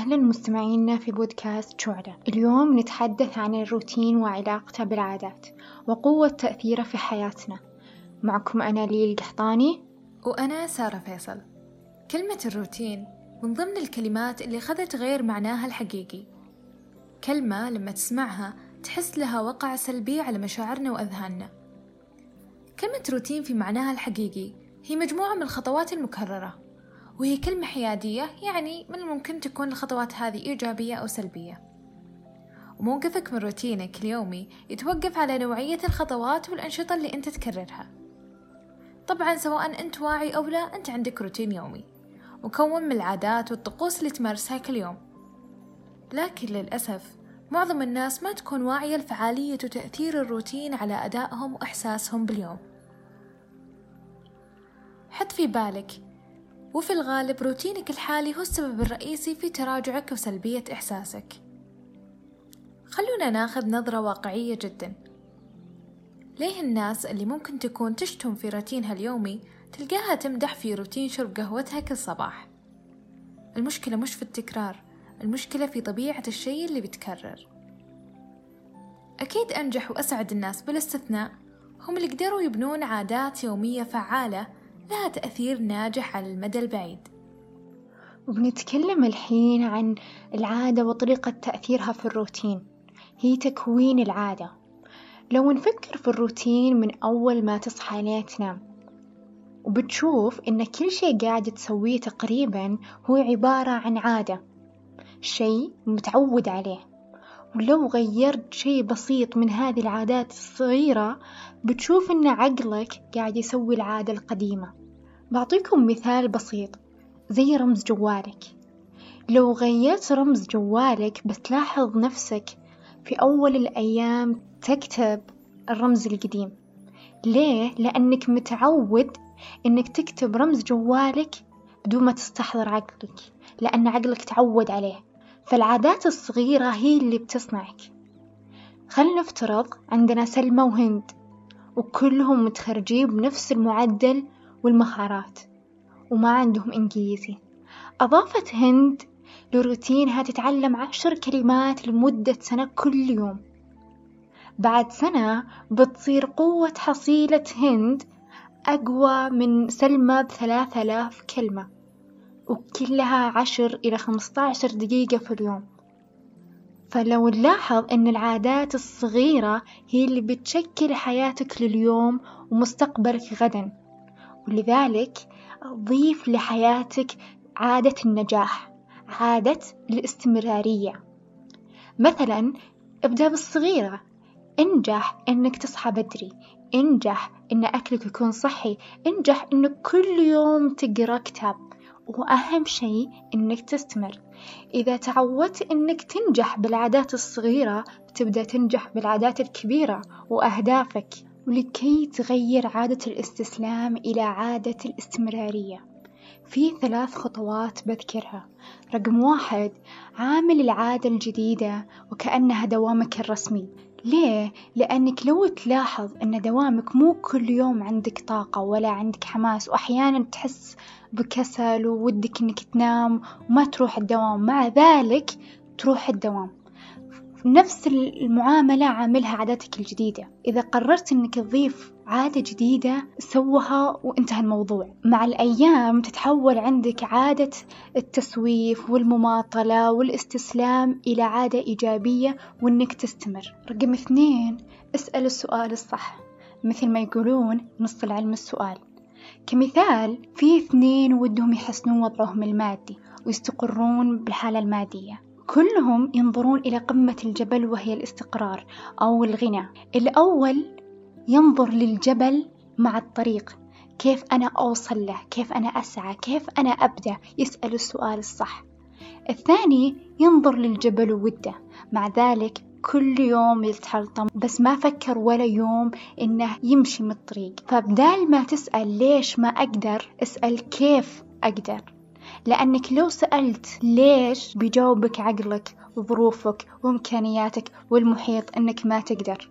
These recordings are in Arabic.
أهلا مستمعينا في بودكاست شعلة اليوم نتحدث عن الروتين وعلاقته بالعادات وقوة تأثيره في حياتنا. معكم أنا ليل القحطاني وأنا سارة فيصل. كلمة الروتين من ضمن الكلمات اللي خذت غير معناها الحقيقي. كلمة لما تسمعها تحس لها وقع سلبي على مشاعرنا وأذهاننا. كلمة روتين في معناها الحقيقي هي مجموعة من الخطوات المكررة. وهي كلمة حيادية يعني من الممكن تكون الخطوات هذه إيجابية أو سلبية. وموقفك من روتينك اليومي يتوقف على نوعية الخطوات والأنشطة اللي أنت تكررها. طبعا سواء أنت واعي أو لا أنت عندك روتين يومي. مكون من العادات والطقوس اللي تمارسها كل يوم. لكن للأسف معظم الناس ما تكون واعية لفعالية وتأثير الروتين على أدائهم وإحساسهم باليوم. حط في بالك وفي الغالب روتينك الحالي هو السبب الرئيسي في تراجعك وسلبية إحساسك. خلونا ناخذ نظرة واقعية جدا. ليه الناس اللي ممكن تكون تشتم في روتينها اليومي تلقاها تمدح في روتين شرب قهوتها كل صباح؟ المشكلة مش في التكرار المشكلة في طبيعة الشيء اللي بيتكرر. أكيد أنجح وأسعد الناس بالاستثناء هم اللي قدروا يبنون عادات يومية فعالة لها تأثير ناجح على المدى البعيد. وبنتكلم الحين عن العادة وطريقة تأثيرها في الروتين. هي تكوين العادة. لو نفكر في الروتين من أول ما تصحى لين تنام وبتشوف إن كل شي قاعد تسويه تقريبا هو عبارة عن عادة شي متعود عليه. ولو غيرت شي بسيط من هذه العادات الصغيرة بتشوف إن عقلك قاعد يسوي العادة القديمة. بعطيكم مثال بسيط زي رمز جوالك. لو غيرت رمز جوالك بتلاحظ نفسك في أول الأيام تكتب الرمز القديم. ليه؟ لأنك متعود إنك تكتب رمز جوالك بدون ما تستحضر عقلك لأن عقلك تعود عليه. فالعادات الصغيرة هي اللي بتصنعك. خلنا نفترض عندنا سلمى وهند وكلهم متخرجين بنفس المعدل والمهارات وما عندهم إنجليزي. أضافت هند لروتينها تتعلم عشر كلمات لمدة سنة كل يوم. بعد سنة بتصير قوة حصيلة هند أقوى من سلمى بثلاثة آلاف كلمة وكلها عشر إلى خمسة عشر دقيقة في اليوم. فلو نلاحظ أن العادات الصغيرة هي اللي بتشكل حياتك لليوم ومستقبلك غدا. ولذلك ضيف لحياتك عادة النجاح عادة الاستمرارية. مثلا ابدأ بالصغيرة. انجح إنك تصحى بدري. انجح إن أكلك يكون صحي. انجح انك كل يوم تقرأ كتاب. وأهم شيء إنك تستمر. إذا تعودت إنك تنجح بالعادات الصغيرة تبدأ تنجح بالعادات الكبيرة وأهدافك. ولكي تغير عادة الاستسلام إلى عادة الاستمرارية. في ثلاث خطوات بذكرها. رقم واحد عامل العادة الجديدة وكأنها دوامك الرسمي. ليه؟ لأنك لو تلاحظ أن دوامك مو كل يوم عندك طاقة ولا عندك حماس وأحيانا تحس بكسل وودك إنك تنام وما تروح الدوام. مع ذلك تروح الدوام. نفس المعاملة عاملها عاداتك الجديدة. إذا قررت أنك تضيف عادة جديدة سوها وانتهى الموضوع. مع الأيام تتحول عندك عادة التسويف والمماطلة والاستسلام إلى عادة إيجابية وأنك تستمر. رقم اثنين اسأل السؤال الصح مثل ما يقولون نص العلم السؤال. كمثال في اثنين ودهم يحسنون وضعهم المادي ويستقرون بالحالة المادية. كلهم ينظرون إلى قمة الجبل وهي الاستقرار أو الغنى. الأول ينظر للجبل مع الطريق. كيف أنا أوصل له؟ كيف أنا أسعى؟ كيف أنا أبدأ؟ يسأل السؤال الصح. الثاني ينظر للجبل وده. مع ذلك كل يوم يتحلطم بس ما فكر ولا يوم إنه يمشي من الطريق. فبدال ما تسأل ليش ما أقدر اسأل كيف أقدر. لأنك لو سألت ليش بيجاوبك عقلك وظروفك وإمكانياتك والمحيط إنك ما تقدر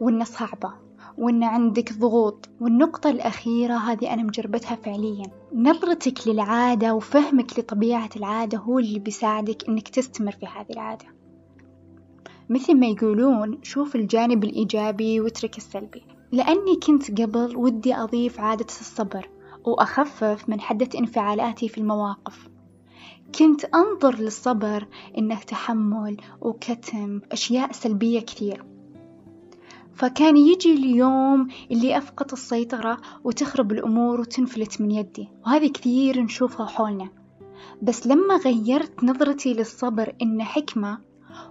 وإنه صعبة وإن عندك ضغوط. والنقطة الأخيرة هذه أنا مجربتها فعليا. نظرتك للعادة وفهمك لطبيعة العادة هو اللي بيساعدك إنك تستمر في هذه العادة. مثل ما يقولون شوف الجانب الإيجابي واترك السلبي. لأني كنت قبل ودي أضيف عادة الصبر. وأخفف من حدة انفعالاتي في المواقف. كنت أنظر للصبر إنه تحمل وكتم أشياء سلبية كثير. فكان يجي اليوم اللي أفقد السيطرة وتخرب الأمور وتنفلت من يدي وهذه كثير نشوفها حولنا. بس لما غيرت نظرتي للصبر إنه حكمة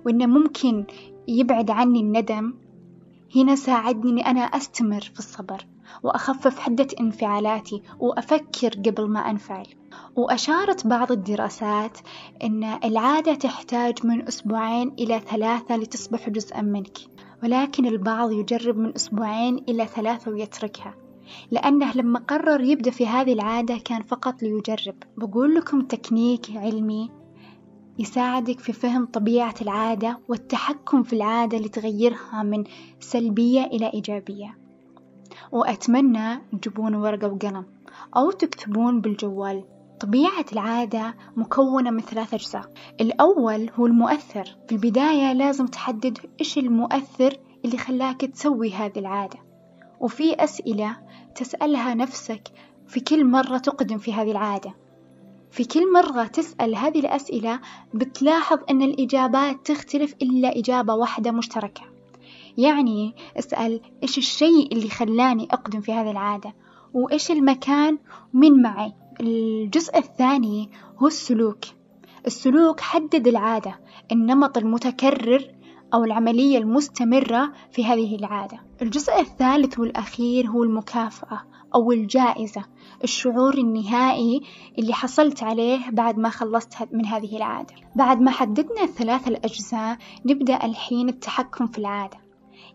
وإنه ممكن يبعد عني الندم هنا ساعدني إني أنا أستمر في الصبر وأخفف حدة انفعالاتي وأفكر قبل ما أنفعل. وأشارت بعض الدراسات أن العادة تحتاج من أسبوعين إلى ثلاثة لتصبح جزءا منك ولكن البعض يجرب من أسبوعين إلى ثلاثة ويتركها لأنه لما قرر يبدأ في هذه العادة كان فقط ليجرب. بقول لكم تكنيك علمي يساعدك في فهم طبيعة العادة والتحكم في العادة لتغيرها من سلبية إلى إيجابية. وأتمنى تجيبون ورقة وقلم أو تكتبون بالجوال طبيعة العادة مكونة من ثلاث أجزاء. الأول هو المؤثر. في البداية لازم تحدد إيش المؤثر اللي خلاك تسوي هذه العادة. وفي أسئلة تسألها نفسك في كل مرة تقدم في هذه العادة. في كل مرة تسأل هذه الأسئلة بتلاحظ أن الإجابات تختلف إلا إجابة واحدة مشتركة. يعني اسأل إيش الشيء اللي خلاني أقدم في هذه العادة؟ وإيش المكان؟ ومين معي. الجزء الثاني هو السلوك. السلوك حدد العادة النمط المتكرر أو العملية المستمرة في هذه العادة. الجزء الثالث والأخير هو المكافأة. أو الجائزة الشعور النهائي اللي حصلت عليه بعد ما خلصت من هذه العادة. بعد ما حددنا الثلاث الأجزاء نبدأ الحين التحكم في العادة.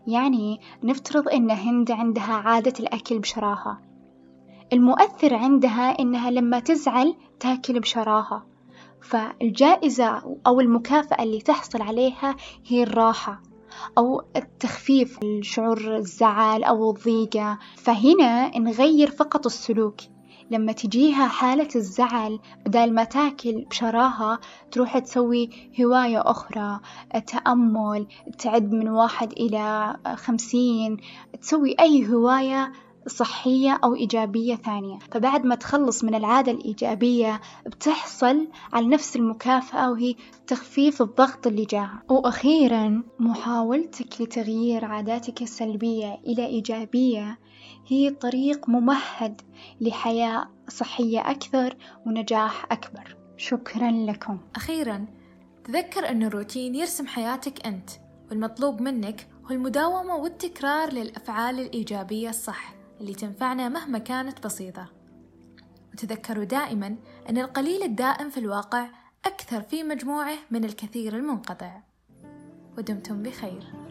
يعني نفترض أن هند عندها عادة الأكل بشراهة. المؤثر عندها إنها لما تزعل تأكل بشراهة. فالجائزة أو المكافأة اللي تحصل عليها هي الراحة. أو التخفيف الشعور الزعل أو الضيقة. فهنا نغير فقط السلوك. لما تجيها حالة الزعل بدال ما تاكل بشراهة تروح تسوي هواية أخرى تأمل تعد من واحد إلى خمسين تسوي أي هواية صحية أو إيجابية ثانية. فبعد ما تخلص من العادة الإيجابية بتحصل على نفس المكافأة وهي تخفيف الضغط اللي جاها. وأخيرا محاولتك لتغيير عاداتك السلبية إلى إيجابية هي طريق ممهد لحياة صحية أكثر ونجاح أكبر. شكرا لكم. أخيرا تذكر أن الروتين يرسم حياتك أنت والمطلوب منك هو المداومة والتكرار للأفعال الإيجابية الصح. اللي تنفعنا مهما كانت بسيطة. وتذكروا دائما أن القليل الدائم في الواقع أكثر في مجموعه من الكثير المنقطع. ودمتم بخير.